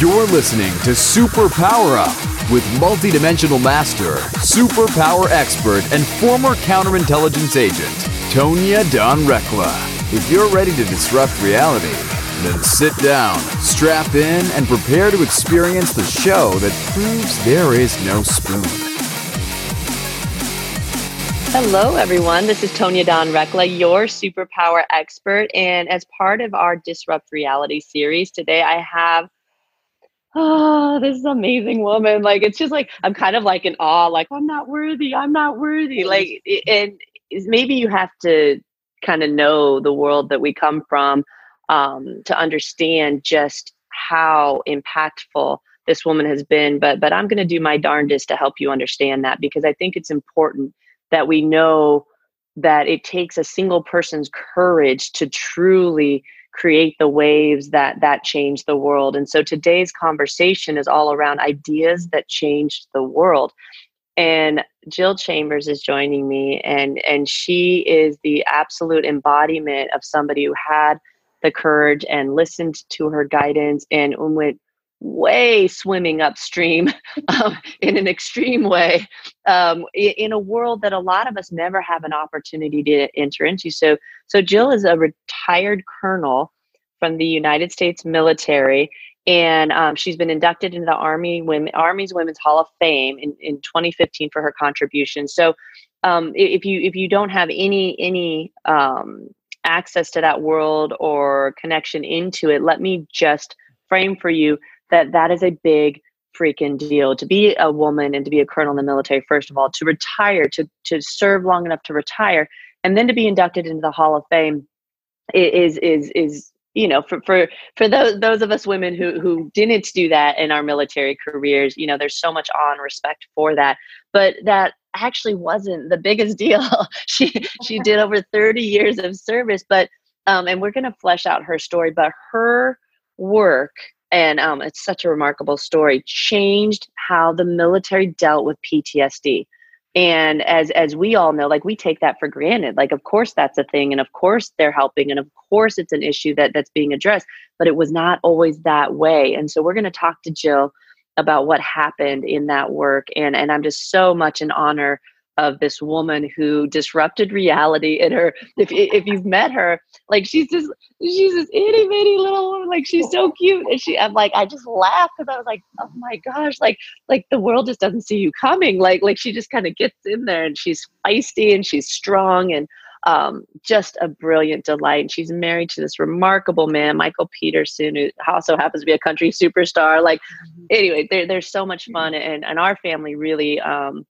You're listening to Super Power Up with multidimensional master, superpower expert, and former counterintelligence agent, Tonya Dawn Recla. If you're ready to disrupt reality, then sit down, strap in, and prepare to experience the show that proves there is no spoon. Hello, everyone. This is Tonya Dawn Recla, your superpower expert. And as part of our Disrupt Reality series, today I have oh, this is amazing woman. Like, it's just like, I'm kind of like in awe, like, I'm not worthy, I'm not worthy. Like, and maybe you have to kind of know the world that we come from um, to understand just how impactful this woman has been. But, but I'm going to do my darndest to help you understand that because I think it's important that we know that it takes a single person's courage to truly create the waves that that change the world. And so today's conversation is all around ideas that changed the world. And jill chambers is joining me and and she is the absolute embodiment of somebody who had the courage and listened to her guidance and went way swimming upstream um, in an extreme way um, in a world that a lot of us never have an opportunity to enter into. So, so Jill is a retired colonel from the United States military, and um, she's been inducted into the Army Women Army's Women's Hall of Fame in, in 2015 for her contribution. So, um, if you if you don't have any any um, access to that world or connection into it, let me just frame for you that that is a big freaking deal. To be a woman and to be a colonel in the military first of all to retire to to serve long enough to retire and then to be inducted into the hall of fame is is is you know for for for those those of us women who who didn't do that in our military careers you know there's so much awe and respect for that. But that actually wasn't the biggest deal. She she did over 30 years of service but um and we're going to flesh out her story but her work and um, it's such a remarkable story. Changed how the military dealt with ptsd and as as we all know like we take that for granted. Like of course that's a thing and of course they're helping and of course it's an issue that that's being addressed but it was not always that way. And so we're going to talk to jill about what happened in that work and and i'm just so much in honor of this woman who disrupted reality in her if, if you've met her like she's just she's this itty bitty little woman like she's so cute and she i'm like i just laugh because i was like oh my gosh like like the world just doesn't see you coming like like she just kind of gets in there and she's feisty and she's strong and um, just a brilliant delight. And she's married to this remarkable man, Michael Peterson, who also happens to be a country superstar. Like, mm-hmm. anyway, there, there's so much fun, and, and our family really um,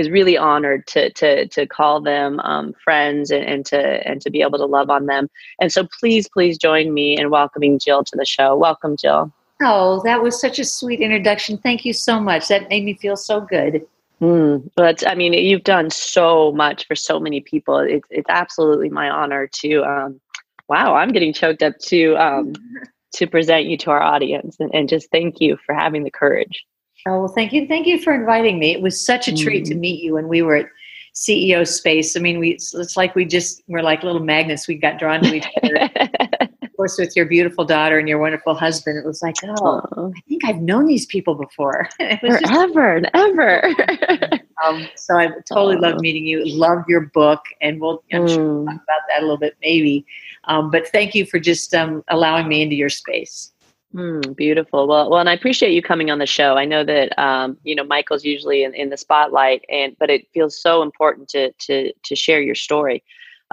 is really honored to to to call them um, friends and, and, to and to be able to love on them. And so please, please join me in welcoming Jill to the show. Welcome, Jill. Oh, that was such a sweet introduction. Thank you so much. That made me feel so good. Mm, but I mean, you've done so much for so many people. It's it's absolutely my honor to. Um, wow, I'm getting choked up to um, to present you to our audience, and, and just thank you for having the courage. Oh, well, thank you. Thank you for inviting me. It was such a treat mm-hmm. to meet you when we were at CEO Space. I mean, we it's like we just we're like little magnets. We got drawn to each other. of course, with your beautiful daughter and your wonderful husband, it was like, oh, oh. I think I've known these people before. Forever and ever. um, so I totally oh. love meeting you. Love your book, and we'll I'm mm. sure we'll talk about that a little bit, maybe. Um, but thank you for just um, allowing me into your space. Mm, beautiful. Well, well, and I appreciate you coming on the show. I know that um, you know Michael's usually in, in the spotlight, and but it feels so important to to to share your story.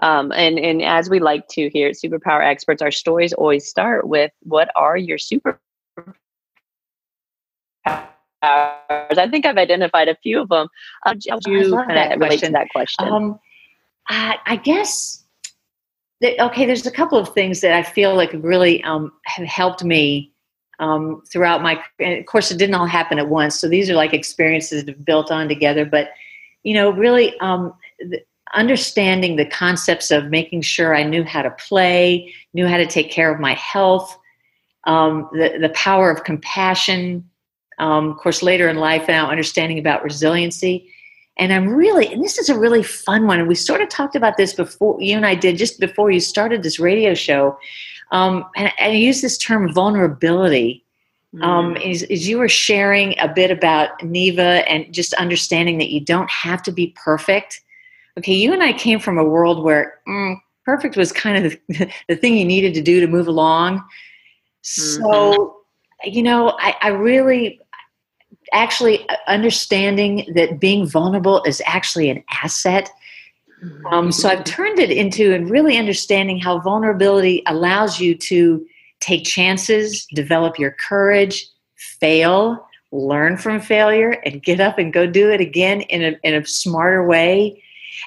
Um, and and as we like to here at Superpower Experts, our stories always start with what are your superpowers? I think I've identified a few of them. How do you kind of relate to that question? Um, I, I guess okay, there's a couple of things that I feel like really um, have helped me um, throughout my. and of course, it didn't all happen at once, so these are like experiences built on together. But you know, really um, the, understanding the concepts of making sure I knew how to play, knew how to take care of my health, um, the the power of compassion. Um, of course, later in life, now understanding about resiliency and I'm really, and this is a really fun one. And we sort of talked about this before you and I did just before you started this radio show. Um, and, I use this term vulnerability. um, mm. is, is you were sharing a bit about Neva and just understanding that you don't have to be perfect. Okay, you and I came from a world where mm, perfect was kind of the, the, thing you needed to do to move along. So, mm-hmm. you know, I, I really actually understanding that being vulnerable is actually an asset. Um, so I've turned it into and really understanding how vulnerability allows you to take chances, develop your courage, fail, learn from failure, and get up and go do it again in a, in a smarter way.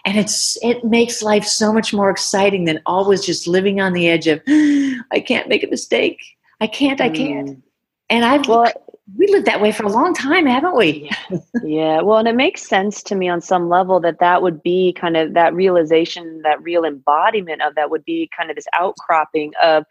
And it's it makes life so much more exciting than always just living on the edge of I can't make a mistake. I can't, I can't. Mm. And I've well, we lived that way for a long time, haven't we? yeah. Well, and it makes sense to me on some level that that would be kind of that realization, that real embodiment of that would be kind of this outcropping of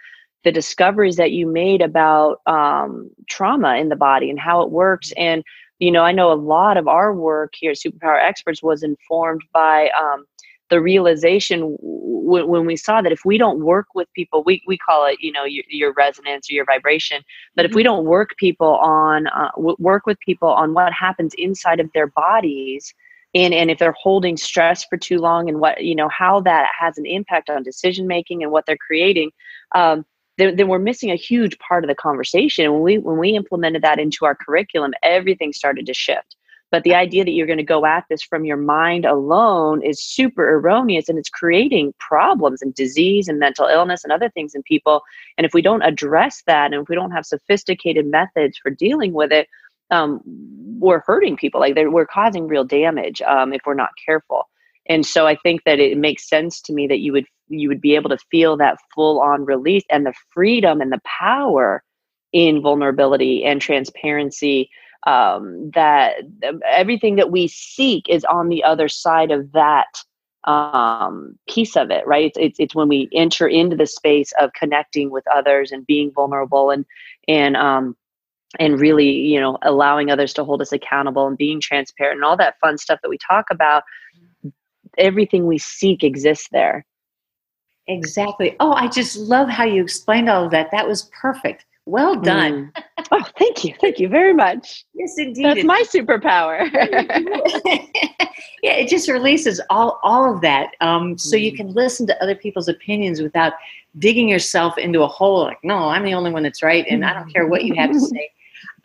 the discoveries that you made about um, trauma in the body and how it works. And, you know, I know a lot of our work here at Superpower Experts was informed by um, the realization w- when we saw that if we don't work with people, we, we call it, you know, your, your resonance or your vibration, but if we mm-hmm. don't work people on, uh, w- work with people on what happens inside of their bodies, and and if they're holding stress for too long and what you know how that has an impact on decision making and what they're creating um, then, then we're missing a huge part of the conversation. And when we when we implemented that into our curriculum, everything started to shift. But the idea that you're going to go at this from your mind alone is super erroneous and it's creating problems and disease and mental illness and other things in people. And if we don't address that and if we don't have sophisticated methods for dealing with it, um, we're hurting people. Like we're causing real damage um, if we're not careful. And so I think that it makes sense to me that you would you would be able to feel that full on release and the freedom and the power in vulnerability and transparency um, that everything that we seek is on the other side of that um, piece of it right it's, it's it's when we enter into the space of connecting with others and being vulnerable and and um and really you know allowing others to hold us accountable and being transparent and all that fun stuff that we talk about everything we seek exists there Exactly. Oh, I just love how you explained all of that. That was perfect. Well done. Mm. Oh, thank you. Thank you very much. Yes, indeed. That's my superpower. yeah, it just releases all, all of that. Um, so mm. you can listen to other people's opinions without digging yourself into a hole like, no, I'm the only one that's right, and I don't care what you have to say.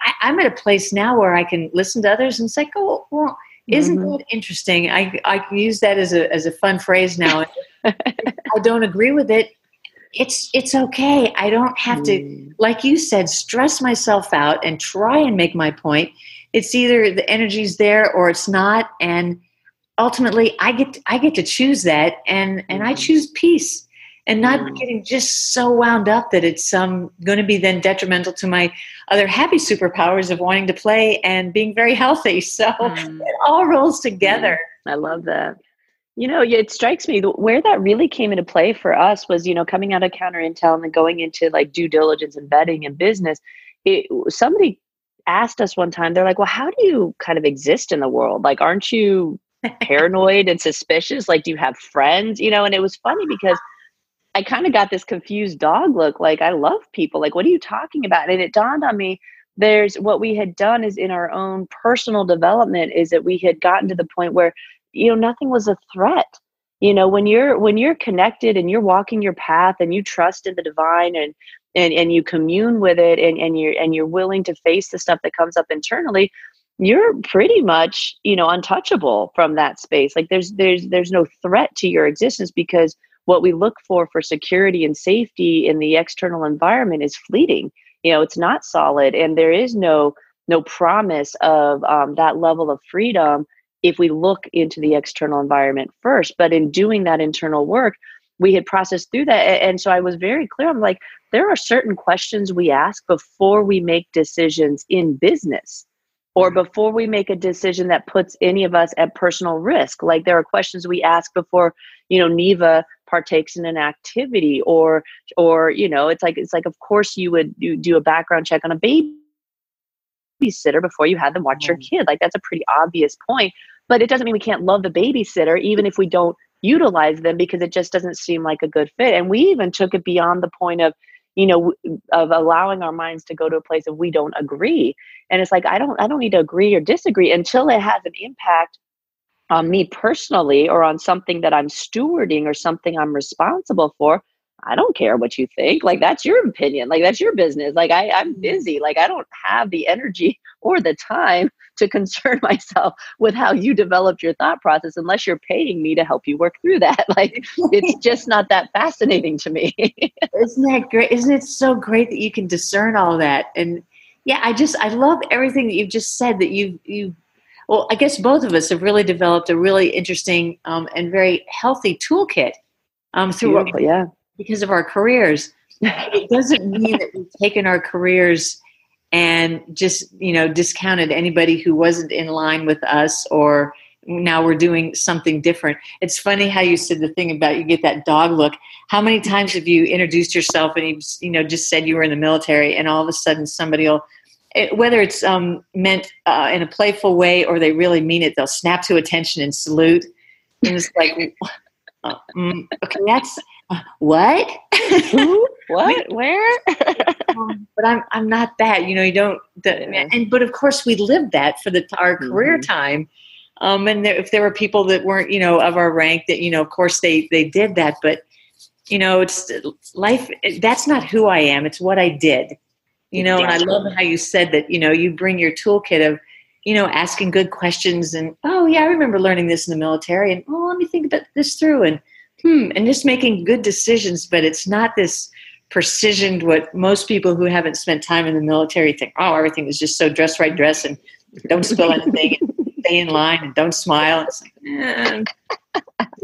I, am at a place now where I can listen to others and say, oh, well, isn't mm-hmm. that interesting? I, I can use that as a, as a fun phrase now. I don't agree with it, it's it's okay. I don't have mm. to, like you said, stress myself out and try and make my point. It's either the energy's there or it's not, and ultimately, I get to, I get to choose that, and and mm. I choose peace, and not mm. getting just so wound up that it's um, going to be then detrimental to my other happy superpowers of wanting to play and being very healthy. So mm. it all rolls together. I love that. You know, it strikes me where that really came into play for us was, you know, coming out of counter intel and then going into like due diligence and vetting and business. It, somebody asked us one time, they're like, well, how do you kind of exist in the world? Like, aren't you paranoid and suspicious? Like, do you have friends? You know, and it was funny because I kind of got this confused dog look. Like, I love people. Like, what are you talking about? And it dawned on me there's what we had done is in our own personal development is that we had gotten to the point where you know nothing was a threat. You know when you're when you're connected and you're walking your path and you trust in the divine and and and you commune with it and and you're and you're willing to face the stuff that comes up internally you're pretty much you know untouchable from that space. Like there's there's there's no threat to your existence because what we look for for security and safety in the external environment is fleeting. You know it's not solid and there is no no promise of um, that level of freedom if we look into the external environment first. But in doing that internal work, we had processed through that. And so I was very clear. I'm like, there are certain questions we ask before we make decisions in business or before we make a decision that puts any of us at personal risk. Like there are questions we ask before, you know, Neva partakes in an activity or, or, you know, it's like, it's like, of course you would do a background check on a babysitter before you had them watch your mm-hmm. kid. Like that's a pretty obvious point. But it doesn't mean we can't love the babysitter, even if we don't utilize them because it just doesn't seem like a good fit. And we even took it beyond the point of, you know of allowing our minds to go to a place of we don't agree and it's like i don't i don't need to agree or disagree until it has an impact on me personally or on something that i'm stewarding or something i'm responsible for I don't care what you think. Like that's your opinion. Like that's your business. Like I, I'm mm-hmm. busy. Like I don't have the energy or the time to concern myself with how you developed your thought process unless you're paying me to help you work through that. Like it's just not that fascinating to me. Isn't that great? Isn't it so great that you can discern all that? And yeah, I just I love everything that you've just said that you you well, I guess both of us have really developed a really interesting um, and very healthy toolkit um, through yeah because of our careers. it doesn't mean that we've taken our careers and just you know discounted anybody who wasn't in line with us or now we're doing something different. It's funny how you said the thing about you get that dog look. How many times have you introduced yourself and you you know just said you were in the military and all of a sudden somebody will whether it's um, meant uh, in a playful way or they really mean it they'll snap to attention and salute. And it's like uh, mm, okay that's what? Who? What? Where? um, but I'm I'm not that. You know, you don't. The, and but of course we lived that for the our mm-hmm. career time. Um, and there, if there were people that weren't, you know, of our rank, that you know, of course they they did that. But you know, it's life. That's not who I am. It's what I did. You know, and I love how you said that. You know, you bring your toolkit of you know, asking good questions and, oh, yeah, I remember learning this in the military and, oh, let me think about this through. And, hmm, and just making good decisions, but it's not this precisioned what most people who haven't spent time in the military think, oh, everything is just so dress right dress and don't spill anything and stay in line and don't smile. It's like, eh,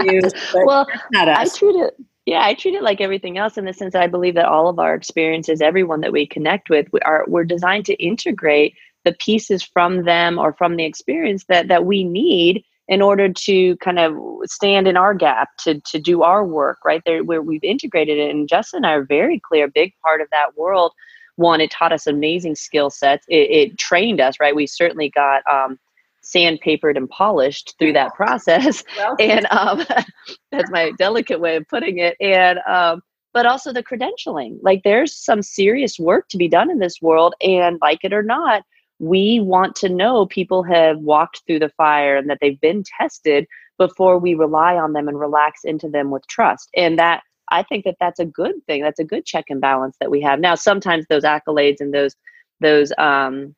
you, well, I treat it yeah, I treat it like everything else in the sense that I believe that all of our experiences, everyone that we connect with, we are we're designed to integrate the pieces from them or from the experience that that we need in order to kind of stand in our gap to to do our work right? There where we've integrated it and justin and i are very clear big part of that world one it taught us amazing skill sets. It, it, trained us right? We certainly got um, sandpapered and polished through that process. Well, and um, that's my delicate way of putting it. And um, but also the credentialing. Like there's some serious work to be done in this world and like it or not we want to know people have walked through the fire and that they've been tested before we rely on them and relax into them with trust. And that i think that that's a good thing. That's a good check and balance that we have. Now sometimes those accolades and those those um,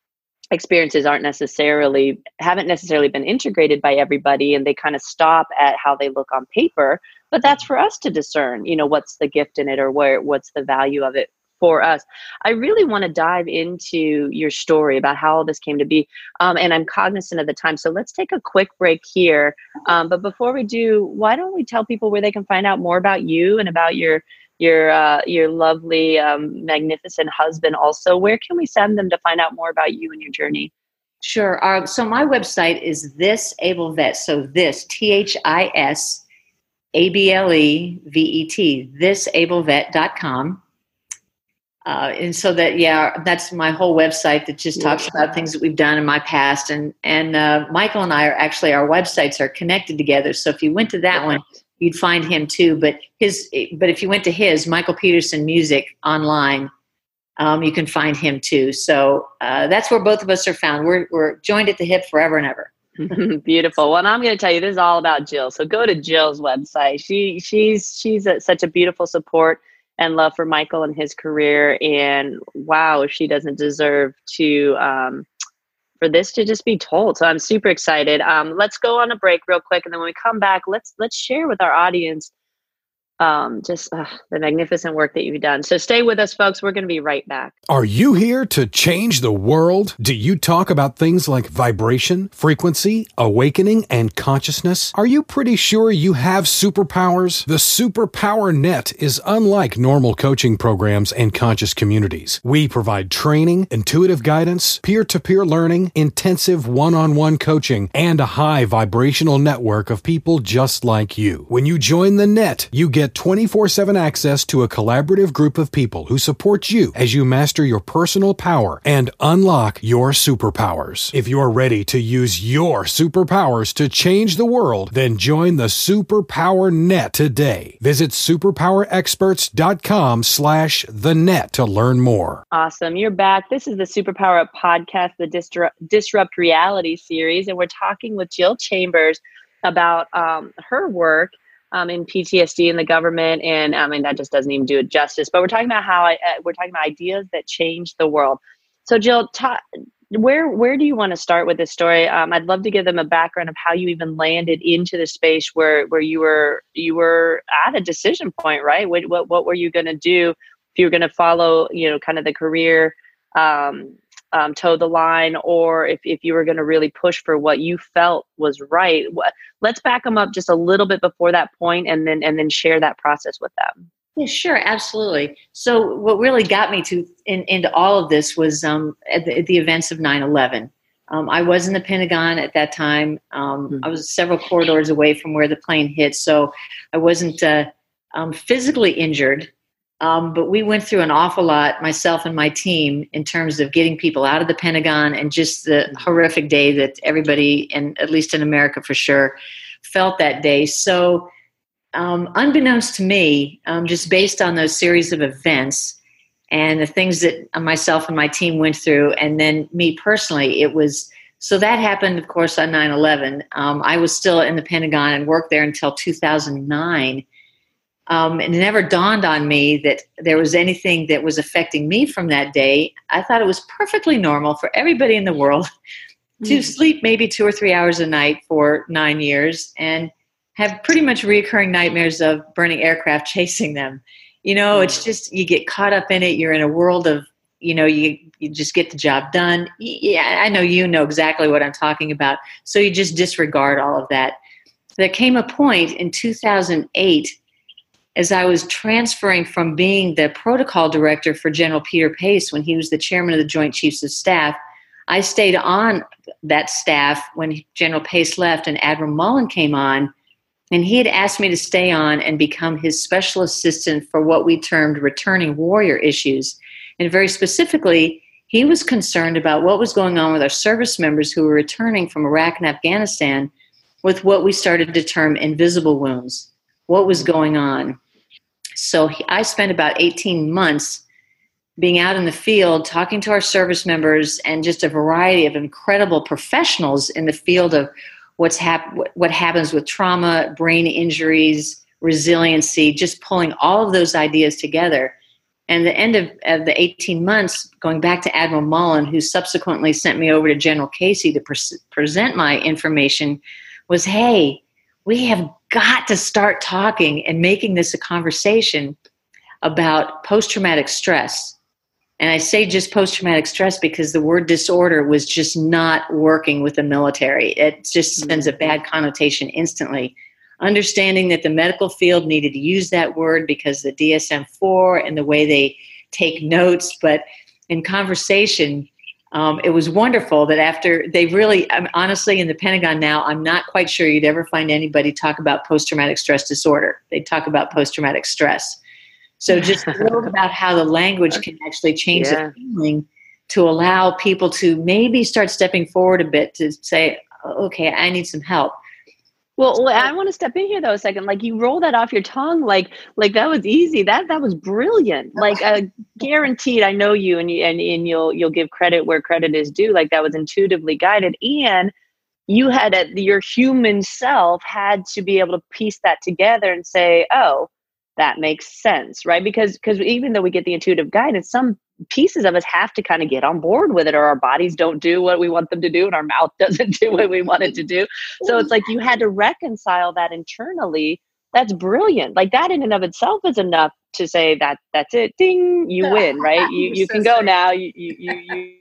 experiences aren't necessarily haven't necessarily been integrated by everybody and they kind of stop at how they look on paper but that's for us to discern you know what's the gift in it or where what's the value of it for us. I really want to dive into your story about how all this came to be. Um, and I'm cognizant of the time. So let's take a quick break here. Um, but before we do, why don't we tell people where they can find out more about you and about your your uh, your lovely, um, magnificent husband also? Where can we send them to find out more about you and your journey? Sure. Uh, so my website is this able vet. So this T H I S A B L E V E T, thisablevet.com. Uh, and so that yeah that's my whole website that just talks about things that we've done in my past. And and uh, michael and i are actually our websites are connected together. So if you went to that one you'd find him too. But his but if you went to his michael peterson music online um, you can find him too. So uh, that's where both of us are found. We're, we're joined at the hip forever and ever. Beautiful. Well, I'm going to tell you this is all about Jill. So go to Jill's website. She she's she's a, such a beautiful support and love for Michael and his career. And wow, she doesn't deserve to um, for this to just be told. So I'm super excited. Um, let's go on a break real quick, and then when we come back, let's let's share with our audience um, just uh, the magnificent work that you've done. So stay with us, folks. We're going to be right back. Are you here to change the world? Do you talk about things like vibration, frequency, awakening, and consciousness? Are you pretty sure you have superpowers? The Superpower Net is unlike normal coaching programs and conscious communities. We provide training, intuitive guidance, peer to peer learning, intensive one on one coaching, and a high vibrational network of people just like you. When you join the net, you get Get 24 7 access to a collaborative group of people who support you as you master your personal power and unlock your superpowers. If you're ready to use your superpowers to change the world, then join the Superpower Net today. Visit superpowerexperts.com slash the net to learn more. Awesome. You're back. This is the Superpower Up podcast, the Disrupt, Disrupt Reality series, and we're talking with Jill Chambers about um, her work um, in PTSD in the government, and I mean that just doesn't even do it justice. But we're talking about how I, uh, we're talking about ideas that change the world. So, Jill, ta- where where do you want to start with this story? Um, I'd love to give them a background of how you even landed into the space where where you were you were at a decision point, right? What what, what were you going to do if you were going to follow, you know, kind of the career um, um, toe the line or if, if you were going to really push for what you felt was right let's back them up just a little bit before that point and then and then share that process with them yeah, sure, absolutely. So, what really got me to in, into all of this was um, at, the, at the events of 9 11. Um, I was in the Pentagon at that time. Um, mm-hmm. I was several corridors away from where the plane hit, so I wasn't uh, um, physically injured, um, but we went through an awful lot, myself and my team, in terms of getting people out of the Pentagon and just the mm-hmm. horrific day that everybody, and at least in America for sure, felt that day. So, um, unbeknownst to me, um, just based on those series of events and the things that myself and my team went through, and then me personally, it was so that happened, of course, on 9 11. Um, I was still in the Pentagon and worked there until 2009 um, it never dawned on me that there was anything that was affecting me from that day. I thought it was perfectly normal for everybody in the world to mm. sleep maybe two or three hours a night for nine years and have pretty much reoccurring nightmares of burning aircraft chasing them. You know, mm. it's just you get caught up in it. You're in a world of, you know, you you just get the job done. Yeah, I know you know exactly what I'm talking about. So you just disregard all of that. There came a point in 2008 as I was transferring from being the protocol director for General Peter Pace when he was the chairman of the Joint Chiefs of Staff, I stayed on that staff when General Pace left and Admiral Mullen came on. And he had asked me to stay on and become his special assistant for what we termed returning warrior issues. And very specifically, he was concerned about what was going on with our service members who were returning from Iraq and Afghanistan with what we started to term invisible wounds. What was going on? So I spent about 18 months being out in the field, talking to our service members, and just a variety of incredible professionals in the field of what's hap- what happens with trauma, brain injuries, resiliency, just pulling all of those ideas together. And the end of, of the 18 months, going back to Admiral Mullen, who subsequently sent me over to General Casey to pre- present my information, was hey, we have got to start talking and making this a conversation about post traumatic stress. And I say just post traumatic stress because the word disorder was just not working with the military. It just mm-hmm. sends a bad connotation instantly. Understanding that the medical field needed to use that word because the DSM 4 and the way they take notes, but in conversation, um, it was wonderful that after they really, I'm, honestly, in the Pentagon now, I'm not quite sure you'd ever find anybody talk about post traumatic stress disorder. They talk about post traumatic stress. So just thrilled about how the language can actually change yeah. the feeling to allow people to maybe start stepping forward a bit to say, okay, I need some help. Well, I want to step in here though a second. Like you roll that off your tongue, like like that was easy. That that was brilliant. Like uh, guaranteed. I know you, and you, and and you'll you'll give credit where credit is due. Like that was intuitively guided, and you had a, your human self had to be able to piece that together and say, oh, that makes sense, right? Because because even though we get the intuitive guidance, some pieces of us have to kind of get on board with it or our bodies don't do what we want them to do and our mouth doesn't do what we want it to do. So it's like you had to reconcile that internally. That's brilliant. Like that in and of itself is enough to say that that's it. Ding you win right? You you can go now. You you you,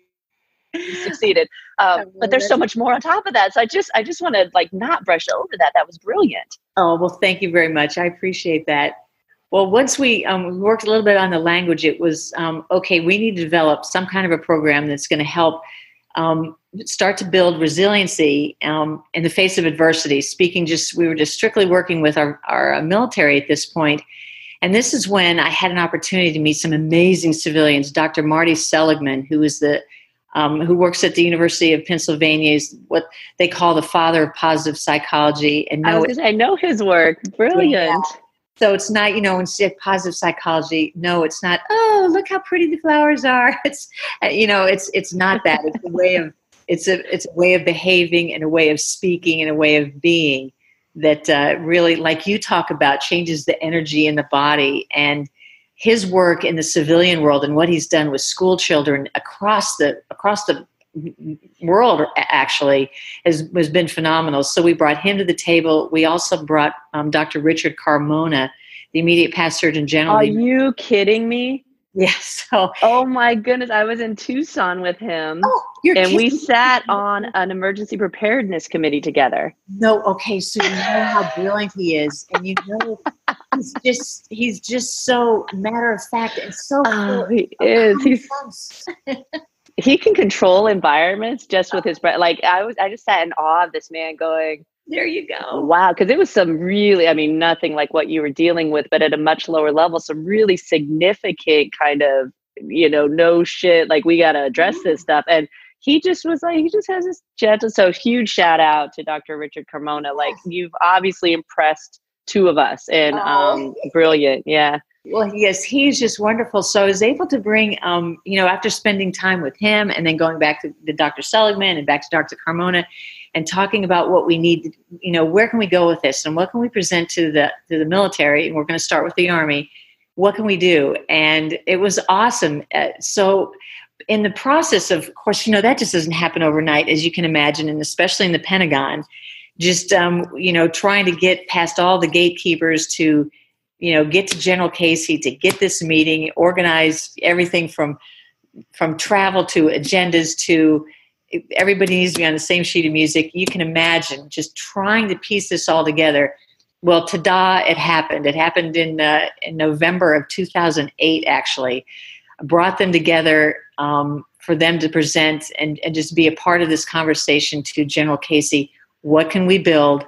you succeeded. Um, but there's so much more on top of that. So i just i just want to like not brush over that. That was brilliant. Oh well thank you very much. I appreciate that well, once we um, worked a little bit on the language, it was um, okay, we need to develop some kind of a program that's going to help um, start to build resiliency um, in the face of adversity. Speaking just, we were just strictly working with our, our military at this point. And this is when I had an opportunity to meet some amazing civilians. Dr. Marty Seligman, who is the um, who works at the University of Pennsylvania, is what they call the father of positive psychology. And know I, I know his work. Brilliant. Yeah. So it's not, you know, instead positive psychology. No, it's not. Oh, look how pretty the flowers are. It's, uh, you know, it's it's not that. It's a way of it's a it's a way of behaving and a way of speaking and a way of being that uh, really, like you talk about, changes the energy in the body and his work in the civilian world and what he's done with school children across the across the world actually has, has been phenomenal. So we brought him to the table. We also brought um, Dr. Richard Carmona, the immediate past Surgeon General. Are you kidding me? Yeah. So. Oh my goodness! I was in Tucson with him, oh, and kidding. we sat on an emergency preparedness committee together. No, okay. So you know how brilliant he is, and you know he's just he's just so matter of fact and so. Oh, he is. He's. he can control environments just with his breath. Like I was, I just sat in awe of this man going. There you go. Wow, because it was some really, I mean, nothing like what you were dealing with, but at a much lower level, some really significant kind of, you know, no shit. Like we got to address this mm. stuff, and he just was like, he just has this gentle. So huge shout out to Dr. Richard Carmona. Like you've obviously impressed two of us, and oh. um, brilliant. Yeah. Well, yes, he's just wonderful. So I was able to bring, um, you know, after spending time with him and then going back to the Dr. Seligman and back to Dr. Carmona and talking about what we need, you know, where can we go with this and what can we present to the to the military? And we're going to start with the Army. What can we do? And it was awesome. Uh, so in the process of, of course, you know, that just doesn't happen overnight, as you can imagine, and especially in the Pentagon. Just um, you know, trying to get past all the gatekeepers to you know get to general casey to get this meeting organize everything from from travel to agendas to everybody needs to be on the same sheet of music. You can imagine just trying to piece this all together. Well ta-da it happened. It happened in uh, in november of 2008 actually. Brought them together um, for them to present and, and just be a part of this conversation to general casey. What can we build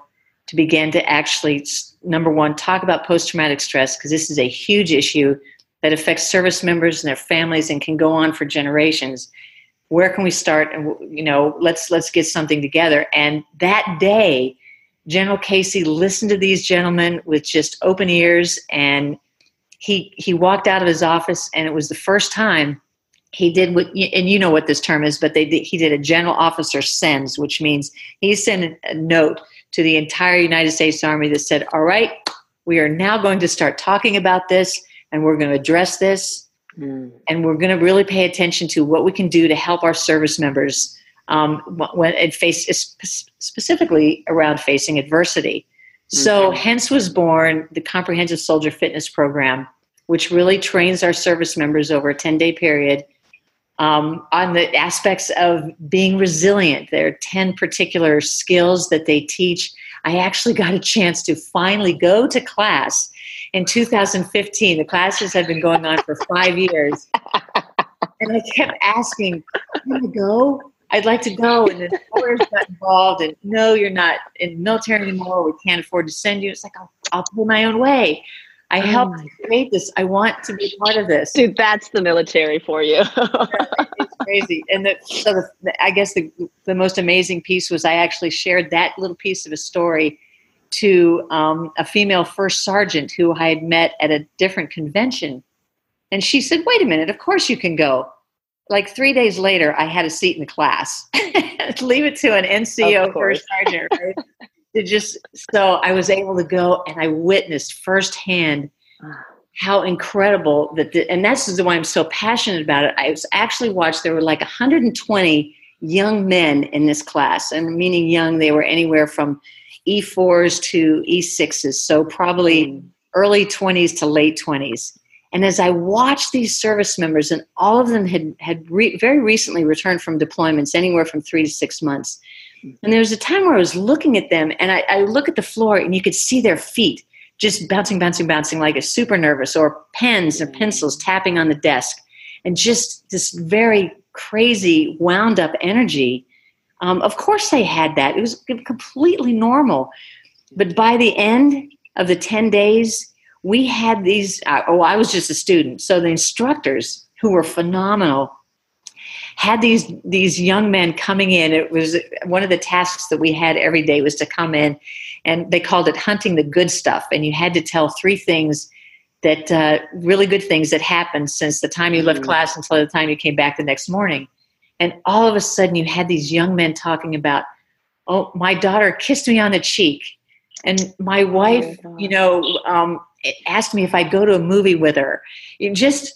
to begin to actually number one talk about post-traumatic stress because this is a huge issue that affects service members and their families and can go on for generations. Where can we start? And you know let's let's get something together. And that day general casey listened to these gentlemen with just open ears and he he walked out of his office and it was the first time he did what and you know what this term is but they he did a general officer sends which means he sent a note to the entire United States Army that said, all right, we are now going to start talking about this and we're going to address this mm. and we're going to really pay attention to what we can do to help our service members um, when it face specifically around facing adversity. So, mm-hmm. hence was born the Comprehensive Soldier Fitness Program, which really trains our service members over a 10 day period um, on the aspects of being resilient. There are 10 particular skills that they teach. I actually got a chance to finally go to class in 2015. The classes have been going on for five years. And I kept asking, Can I go? I'd like to go. And then employers got involved. And no, you're not in the military anymore. We can't afford to send you. It's like, I'll, I'll pull my own way. I oh helped create this. I want to be part of this. Dude, that's the military for you. it's crazy. And the, so the, the, I guess the, the most amazing piece was I actually shared that little piece of a story to um, a female first sergeant who I had met at a different convention. And she said, Wait a minute, of course you can go. Like three days later, I had a seat in the class. Leave it to an NCO first sergeant, right? to just so I was able to go and I witnessed firsthand how incredible that the, and that's why I'm so passionate about it. I was actually watched there were like 120 young men in this class, and meaning young, they were anywhere from E4s to E6s, so probably early 20s to late 20s. And as I watched these service members, and all of them had had re- very recently returned from deployments, anywhere from three to six months, and there was a time where I was looking at them and I, I look at the floor and you could see their feet just bouncing, bouncing, bouncing like a super nervous, or pens or pencils tapping on the desk, and just this very crazy, wound up energy. Um, of course, they had that. It was completely normal. But by the end of the 10 days, we had these. Uh, oh, I was just a student. So the instructors, who were phenomenal, had these these young men coming in. It was one of the tasks that we had every day was to come in, and they called it hunting the good stuff. And you had to tell three things that uh, really good things that happened since the time you left mm. class until the time you came back the next morning. And all of a sudden, you had these young men talking about, "Oh, my daughter kissed me on the cheek." And my wife, oh you know, um, asked me if I'd go to a movie with her. Just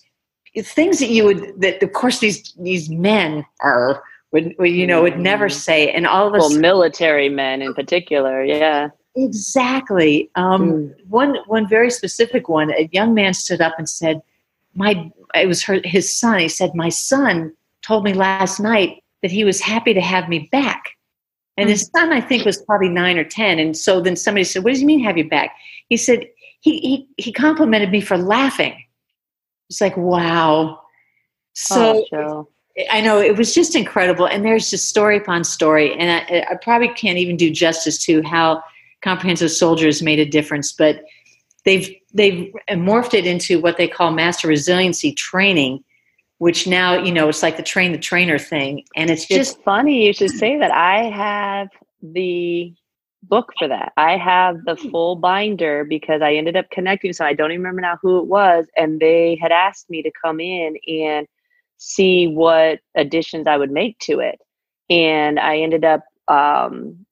things that you would that of course these these men are would, you know would never mm. say and all of us well military men in particular yeah. Exactly. Um, mm. one one very specific one a young man stood up and said my it was her, his son. He said my son told me last night that he was happy to have me back and his mm. son i think was probably nine or ten. And so then somebody said what does he mean have you back? He said he he, he complimented me for laughing it's like, wow. So oh, I know it was just incredible. And there's just story upon story. And I, I probably can't even do justice to how comprehensive soldiers made a difference, but they've they've morphed it into what they call master resiliency training, which now you know it's like the train the trainer thing, and it's just it's funny you should say that. I have the book for that. I have the hmm. full binder because I ended up connecting. So I don't even remember now who it was. And they had asked me to come in and see what additions I would make to it. And I ended up, um,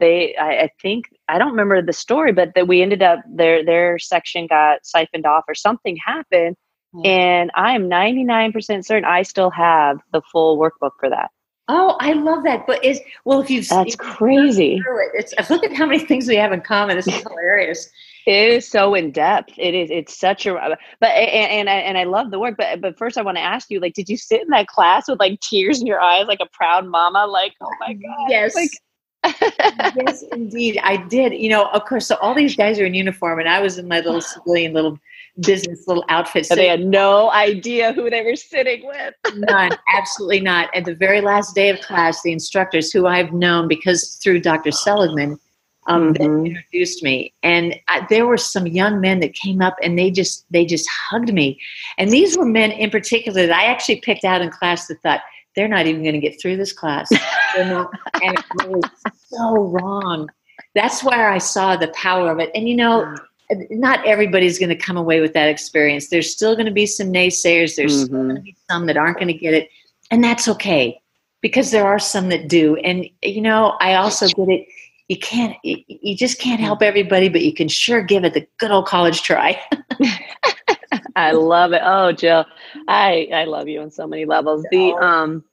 they, I, I think, I don't remember the story, but that we ended up, their, their section got siphoned off or something happened. Mm-hmm. And I am 99% certain I still have the full workbook for that. Oh, I love that. But is well, if you've that's if crazy. It, it's look at how many things we have in common. It's hilarious. It is so in depth. It is. It's such a. But and and I, and I love the work. But but first, I want to ask you, like, did you sit in that class with like tears in your eyes, like a proud mama? Like, oh my god. Yes. Like, yes, indeed, I did. You know, of course. So all these guys are in uniform, and I was in my little civilian little business little outfits. So they had no idea who they were sitting with. None, absolutely not. At the very last day of class, the instructors who I've known because through Dr. Seligman, um, mm-hmm. introduced me, and I, there were some young men that came up and they just they just hugged me, and these were men in particular that I actually picked out in class that thought they're not even going to get through this class. And it was so wrong. That's where I saw the power of it, and you know mm not everybody's going to come away with that experience. There's still going to be some naysayers. There's mm-hmm. still going to be some that aren't going to get it, and that's okay because there are some that do. And you know, I also get it. You can't. You just can't help everybody, but you can sure give it the good old college try. I love it. Oh, Jill, I I love you on so many levels. The um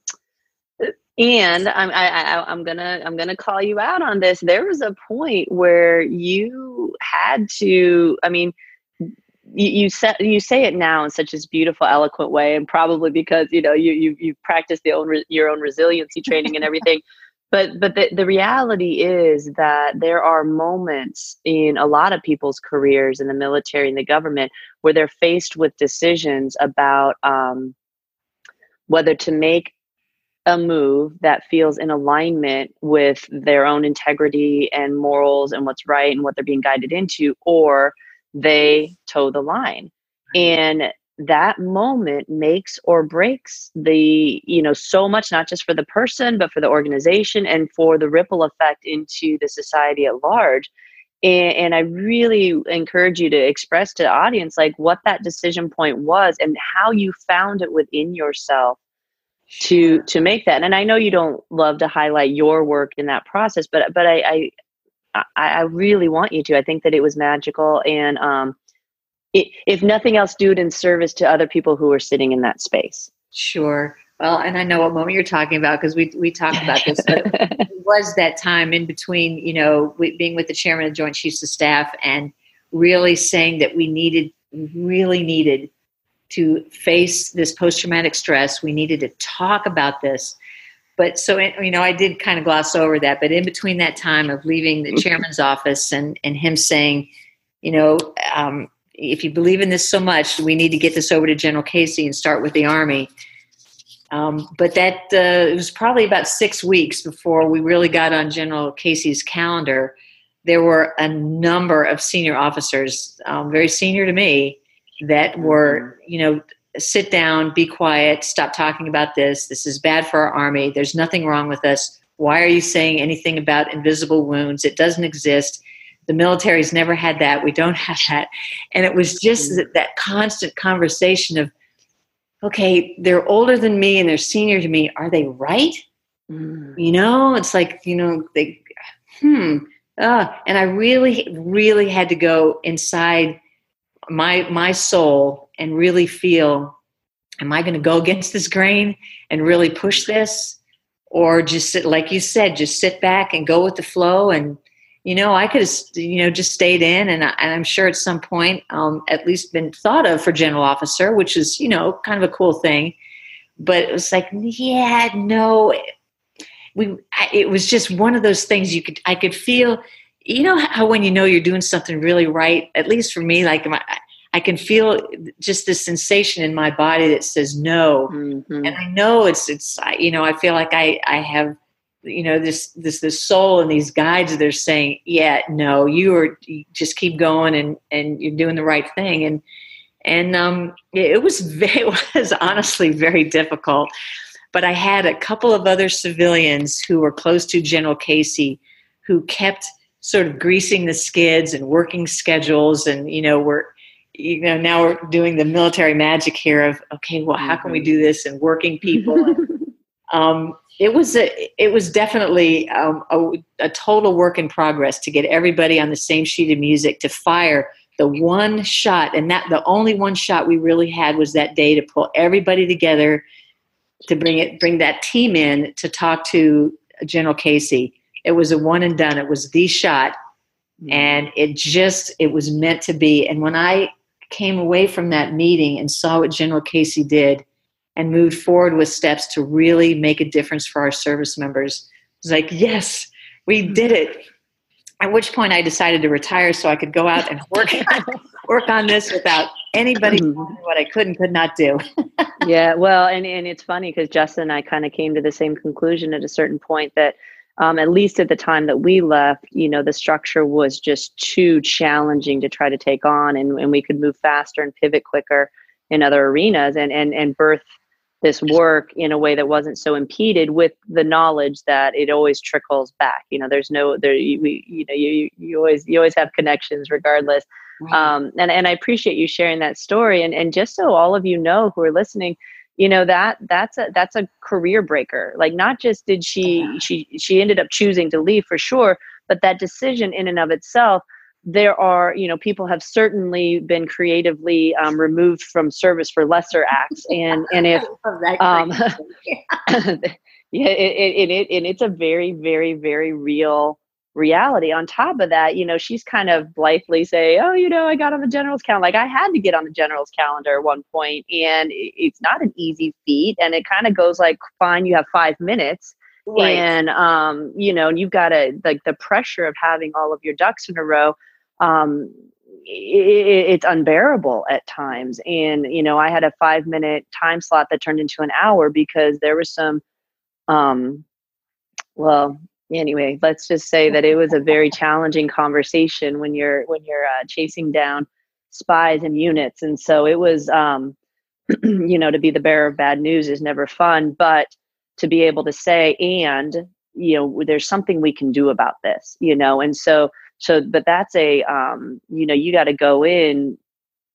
and I'm I, I, I'm gonna I'm gonna call you out on this. There was a point where you had to. I mean, you, you say you say it now in such a beautiful, eloquent way, and probably because you know you you you practice the own your own resiliency training and everything. but but the, the reality is that there are moments in a lot of people's careers in the military and the government where they're faced with decisions about um, whether to make a move that feels in alignment with their own integrity and morals and what's right and what they're being guided into, or they toe the line. And that moment makes or breaks the, you know, so much, not just for the person, but for the organization and for the ripple effect into the society at large. And, and I really encourage you to express to the audience like what that decision point was and how you found it within yourself to to make that and i know you don't love to highlight your work in that process but but i i i really want you to i think that it was magical and um it, if nothing else do it in service to other people who are sitting in that space. Sure. Well and i know what moment you're talking about because we we talked about this but was that time in between you know being with the chairman of the joint chiefs of staff and really saying that we needed really needed to face this post traumatic stress. We needed to talk about this. But so, you know, I did kind of gloss over that. But in between that time of leaving the chairman's office and, and him saying, you know, um, if you believe in this so much, we need to get this over to General Casey and start with the Army. Um, but that uh, it was probably about six weeks before we really got on General Casey's calendar. There were a number of senior officers, um, very senior to me, that were, mm-hmm. you know, sit down, be quiet, stop talking about this. This is bad for our army. There's nothing wrong with us. Why are you saying anything about invisible wounds? It doesn't exist. The military's never had that. We don't have that. And it was just mm-hmm. that, that constant conversation of, okay, they're older than me and they're senior to me. Are they right? Mm. You know, it's like, you know, they, hmm. Uh, and I really, really had to go inside my my soul and really feel, am I going to go against this grain and really push this, or just sit, like you said, just sit back and go with the flow and you know, I could have, you know, just stayed in, and, I, and I'm sure at some point, um, at least been thought of for general officer, which is, you know, kind of a cool thing. But it was like, yeah, no, we. It was just one of those things you could, I could feel. You know how when you know you're doing something really right, at least for me, like my, I can feel just this sensation in my body that says no, mm-hmm. and I know it's it's you know I feel like I I have you know this this this soul and these guides that are saying yeah no you are you just keep going and and you're doing the right thing. And and um it was very it was honestly very difficult. But i had a couple of other civilians who were close to general casey who kept sort of greasing the skids and working schedules and you know we're you know now we're doing the military magic here of okay well how can we mm-hmm. do this and working people? Um, it was a it was definitely um, a, a, total work in progress to get everybody on the same sheet of music to fire the one shot. And that the only one shot we really had was that day to pull everybody together to bring it bring that team in to talk to general casey it was a one and done it was the shot mm-hmm. and it just it was meant to be and when i came away from that meeting and saw what general casey did and moved forward with steps to really make a difference for our service members. It was like, yes, we did it. At which point I decided to retire so I could go out and work work on this without anybody mm-hmm. what I could and could not do. yeah, well, and, and it's funny because Justin and I kind of came to the same conclusion at a certain point that um, at least at the time that we left, you know, the structure was just too challenging to try to take on, and, and we could move faster and pivot quicker in other arenas and and and birth this work in a way that wasn't so impeded with the knowledge that it always trickles back. You know there's no there you, you know you you always you always have connections regardless. Right. um and and i appreciate you sharing that story. And and just so all of you know who are listening you know that that's a that's a career breaker. Like not just did she yeah. she she ended up choosing to leave for sure but that decision in and of itself there are you know people have certainly been creatively um, removed from service for lesser acts. And and if um, yeah it, it, it, and it's a very very very real reality on top of that you know she's kind of blithely say oh you know i got on the general's calendar like i had to get on the general's calendar at one point and it's not an easy feat and it kind of goes like fine you have five minutes Right. and um, you know and you've got to like the pressure of having all of your ducks in a row um, it, it's unbearable at times. And, you know, I had a five minute time slot that turned into an hour because there was some, um, well, anyway, let's just say that it was a very challenging conversation when you're, when you're uh, chasing down spies and units. And so it was, um, you know, to be the bearer of bad news is never fun, but to be able to say, and, you know, there's something we can do about this, you know, and so, so but that's a um you know you got to go in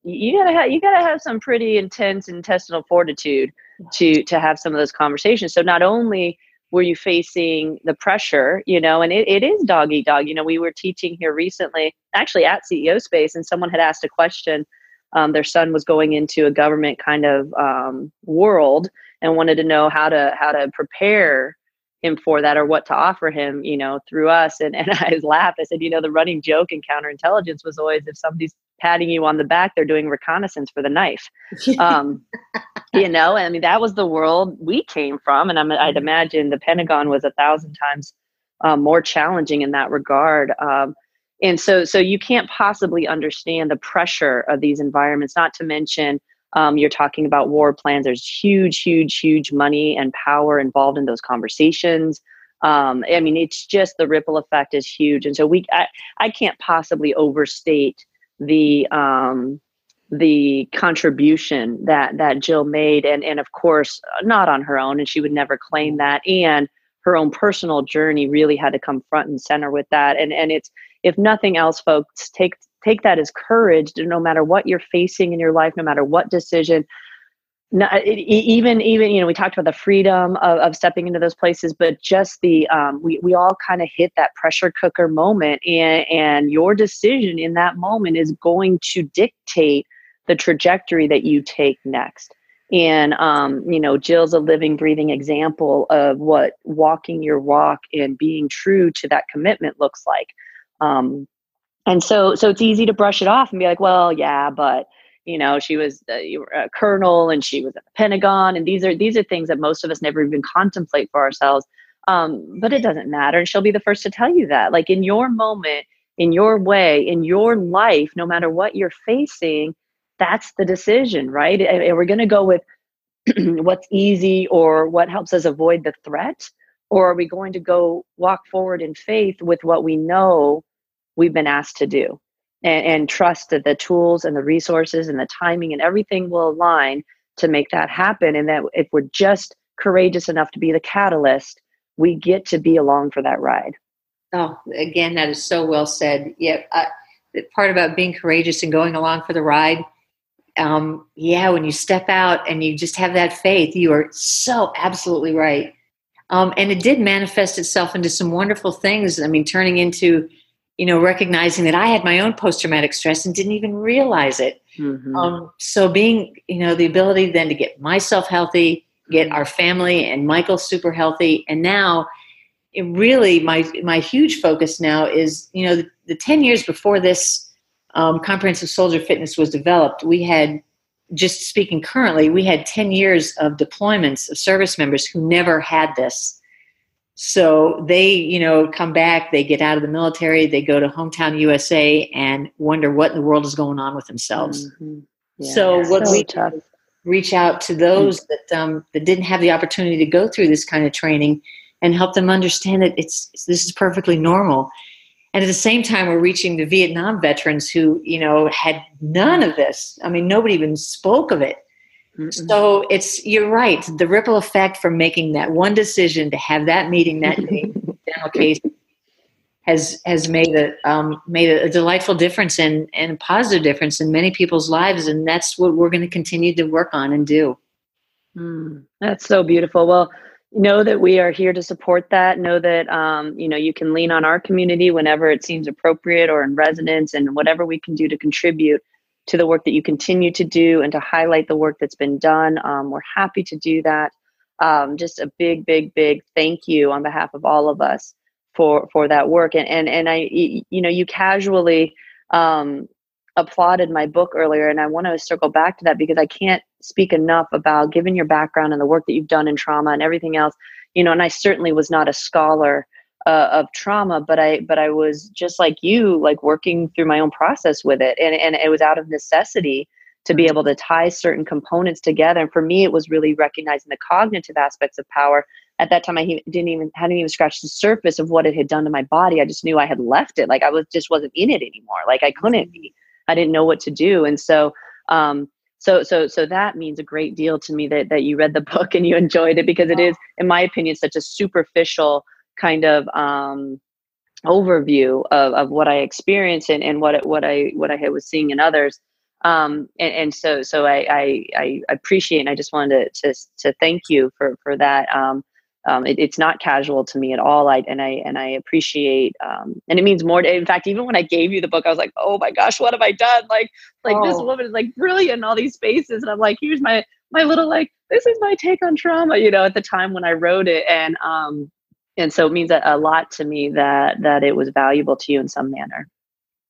you gotta have you gotta have some pretty intense intestinal fortitude to to have some of those conversations so not only were you facing the pressure you know and it, it is dog eat dog you know we were teaching here recently actually at ceo space and someone had asked a question um, their son was going into a government kind of um, world and wanted to know how to how to prepare him for that or what to offer him, you know, through us. And, and I laughed. I said, you know, the running joke in counterintelligence was always if somebody's patting you on the back, they're doing reconnaissance for the knife. Um, you know, I mean, that was the world we came from. And i would mm-hmm. imagine the Pentagon was a thousand times um, more challenging in that regard. Um, and so, so you can't possibly understand the pressure of these environments, not to mention um, you're talking about war plans. There's huge, huge, huge money and power involved in those conversations. Um, I mean, it's just the ripple effect is huge, and so we I, I can't possibly overstate the um, the contribution that that Jill made, and and of course not on her own, and she would never claim that, and her own personal journey really had to come front and center with that, and and it's if nothing else, folks, take take that as courage no matter what you're facing in your life, no matter what decision. it, even even you know we talked about the freedom of, of stepping into those places but just the um, we, we all kind of hit that pressure cooker moment and and your decision in that moment is going to dictate the trajectory that you take next and um, you know jill's a living breathing example of what walking your walk and being true to that commitment looks like um, and so so it's easy to brush it off and be like well yeah but you know she was a, a colonel and she was at the pentagon. And these are these are things that most of us never even contemplate for ourselves. Um, but it doesn't matter. And she'll be the first to tell you that. Like in your moment in your way in your life no matter what you're facing that's the decision right? And we're going to go with what's easy or what helps us avoid the threat? Or are we going to go walk forward in faith with what we know we've been asked to do. And, and trust that the tools and the resources and the timing and everything will align to make that happen and that if we're just courageous enough to be the catalyst we get to be along for that ride. Oh again that is so well said. Yeah uh, the part about being courageous and going along for the ride um, yeah when you step out and you just have that faith you are so absolutely right. Um, and it did manifest itself into some wonderful things. I mean turning into you know, recognizing that I had my own post traumatic stress and didn't even realize it. Mm-hmm. Um, so being, you know, the ability then to get myself healthy, get mm-hmm. our family and Michael super healthy, and now it really my my huge focus now is, you know, the, the ten years before this um, comprehensive soldier fitness was developed, we had just speaking currently, we had ten years of deployments of service members who never had this so they, you know, come back, they get out of the military, they go to hometown USA and wonder what in the world is going on with themselves. Mm-hmm. Yeah, so what so we tough. reach out to those mm-hmm. that um, that didn't have the opportunity to go through this kind of training and help them understand that it's this is perfectly normal. And at the same time, we're reaching the Vietnam veterans who, you know, had none of this. I mean, nobody even spoke of it. So it's you're right. The ripple effect from making that one decision to have that meeting that day, case, has has made a um, made a, delightful difference and and a positive difference in many people's lives, and that's what we're going to continue to work on and do. Mm, that's so beautiful. Well, know that we are here to support that. Know that um, you know you can lean on our community whenever it seems appropriate or in resonance, and whatever we can do to contribute to the work that you continue to do and to highlight the work that's been done. Um, we're happy to do that. Um, just a big, big, big thank you on behalf of all of us for for that work. And and and I, you know, you casually um, applauded my book earlier, and I want to circle back to that because I can't speak enough about given your background and the work that you've done in trauma and everything else. You know, and I certainly was not a scholar uh, of trauma but i but i was just like you like working through my own process with it. And and it was out of necessity to be mm-hmm. able to tie certain components together. And for me it was really recognizing the cognitive aspects of power. At that time i didn't even hadn't even scratched the surface of what it had done to my body. I just knew i had left it. Like i was just wasn't in it anymore. Like i couldn't mm-hmm. be i didn't know what to do. And so um so so so that means a great deal to me that that you read the book and you enjoyed it because it is in my opinion such a superficial kind of um, overview of, of what I experienced and, and what what I what I was seeing in others. Um, and, and so so I, I, I appreciate and I just wanted to to, to thank you for for that. Um, um, it, it's not casual to me at all. I and I and I appreciate um, and it means more. To, in fact, even when I gave you the book, I was like, oh my gosh, what have I done? Like like oh. this woman is like brilliant in all these spaces, and I'm like, here's my my little like this is my take on trauma. You know, at the time when I wrote it, and um and so it means a lot to me that that it was valuable to you in some manner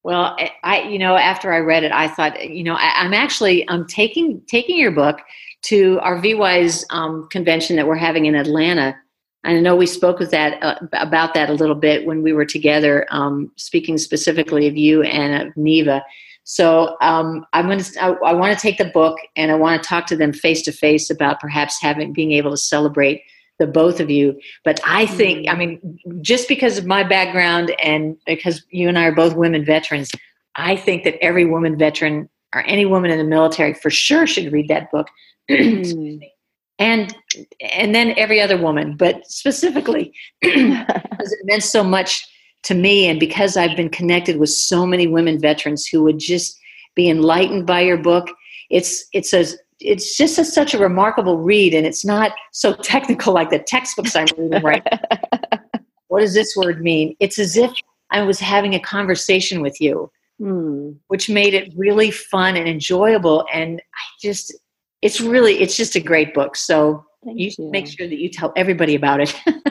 well i you know after i read it i thought you know I, am actually i'm taking taking your book to our VWise um, convention that we're having in atlanta i know we spoke with that uh, about that a little bit when we were together um, speaking specifically of you and of neva So um, I'm going to. I, I want to take the book and I want to talk to them face to face about perhaps having being able to celebrate the both of you. But I think, mm-hmm. I mean, just because of my background and because you and I are both women veterans, I think that every woman veteran or any woman in the military for sure should read that book. Mm-hmm. and and then every other woman, but specifically because it meant so much to me and because I've been connected with so many women veterans who would just be enlightened by your book. It's it's a it's just a, such a remarkable read and it's not so technical like the textbooks I'm reading right. what does this word mean? It's as if I was having a conversation with you mm. which made it really fun and enjoyable. And I just, it's really, it's just a great book. So you, you make sure that you tell everybody about it.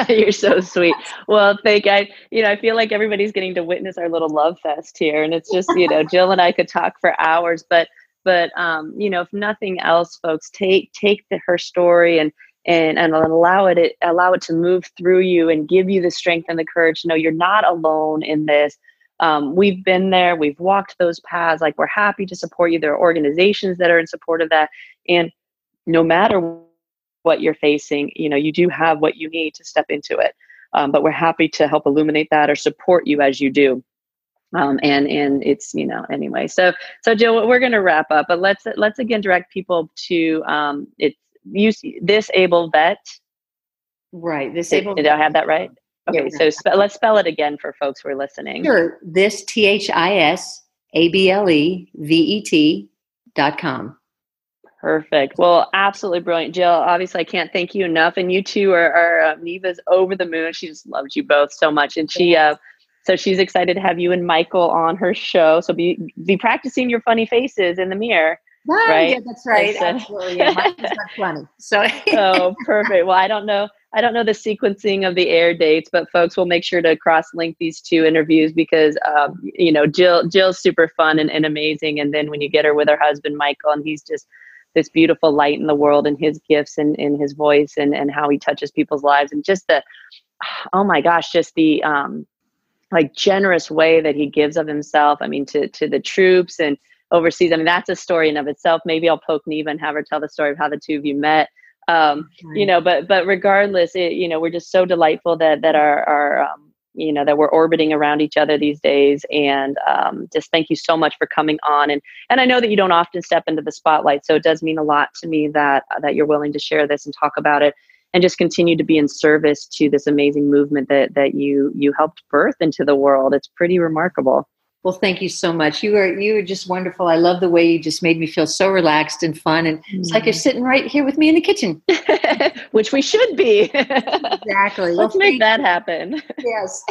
You're so sweet. Well, thank I. You know, I feel like everybody's getting to witness our little love fest here, and it's just you know, Jill and I could talk for hours, but but um, you know, if nothing else, folks, take take the, her story and and and allow it, allow it to move through you and give you the strength and the courage to know you're not alone in this um, we've been there, we've walked those paths. Like we're happy to support you. There are organizations that are in support of that. And no matter what you're facing, you know, you do have what you need to step into it. Um, but we're happy to help illuminate that or support you as you do. Um, and and it's you know anyway. So so Jill, we're going to wrap up, but let's let's again direct people to um, it's use this able vet. Right, this able. Did I have that right? Okay, so spe- let's spell it again for folks who are listening. Sure. This T H I S A B L E V E T dot com. Perfect. Well, absolutely brilliant, Jill. Obviously, I can't thank you enough, and you two are, are uh, Neva's over the moon. She just loves you both so much, and she uh, so she's excited to have you and Michael on her show. So be be practicing your funny faces in the mirror. right? Yeah, that's right. Absolutely. Yeah, funny. So oh, perfect. Well, I don't know I don't know the sequencing of the air dates, but folks we'll make sure to cross link these two interviews because um, you know Jill Jill's super fun and, and amazing, and then when you get her with her husband Michael, and he's just this beautiful light in the world and his gifts and, and his voice and, and how he touches people's lives and just the oh my gosh just the um like generous way that he gives of himself i mean to to the troops and overseas. I mean that's a story in of itself. Maybe i'll poke neva and have her tell the story of how the two of you met. Um, you know but but regardless it, you know we're just so delightful that that our our um, you know that we're orbiting around each other these days. And um, just thank you so much for coming on. And and i know that you don't often step into the spotlight so it does mean a lot to me that that you're willing to share this and talk about it and just continue to be in service to this amazing movement that that you you helped birth into the world it's pretty remarkable well, thank you so much. You are you are just wonderful. I love the way you just made me feel so relaxed and fun, and it's like you're mm. sitting right here with me in the kitchen, which we should be. exactly. Let's well, make that happen. Yes.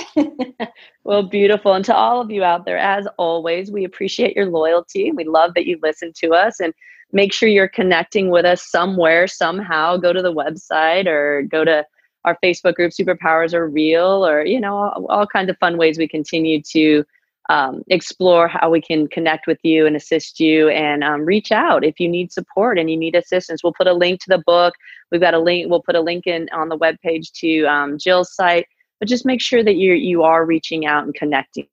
well, beautiful. And to all of you out there, as always, we appreciate your loyalty. We love that you listen to us, and make sure you're connecting with us somewhere, somehow. Go to the website or go to our Facebook group, Superpowers Are Real, or you know, all, all kinds of fun ways we continue to um, explore how we can connect with you and assist you and um, reach out if you need support and you need assistance. We'll put a link to the book. We've got a link we'll put a link in on the webpage to um, jill's site. But just make sure that you you are reaching out and connecting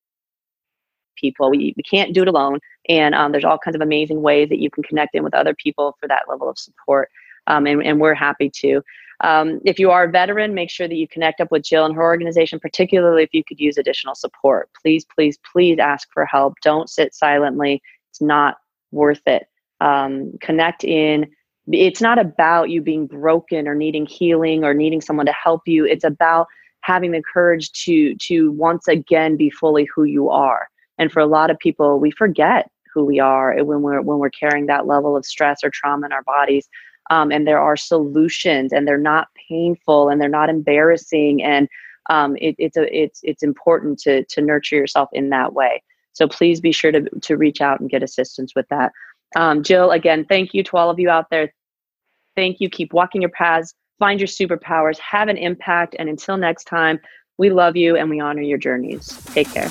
people we, we can't do it alone and um, there's all kinds of amazing ways that you can connect in with other people for that level of support um, and, and we're happy to um, if you are a veteran, make sure that you connect up with Jill and her organization, particularly if you could use additional support. Please, please, please ask for help. Don't sit silently. It's not worth it. Um, connect in. It's not about you being broken or needing healing or needing someone to help you. It's about having the courage to to once again be fully who you are. And for a lot of people, we forget who we are when we're when we're carrying that level of stress or trauma in our bodies. Um, and there are solutions and they're not painful and they're not embarrassing. And um, it, it's a, it's it's important to to nurture yourself in that way. So please be sure to to reach out and get assistance with that. Um, jill again thank you to all of you out there. Thank you. Keep walking your paths. Find your superpowers. Have an impact. And until next time we love you and we honor your journeys. Take care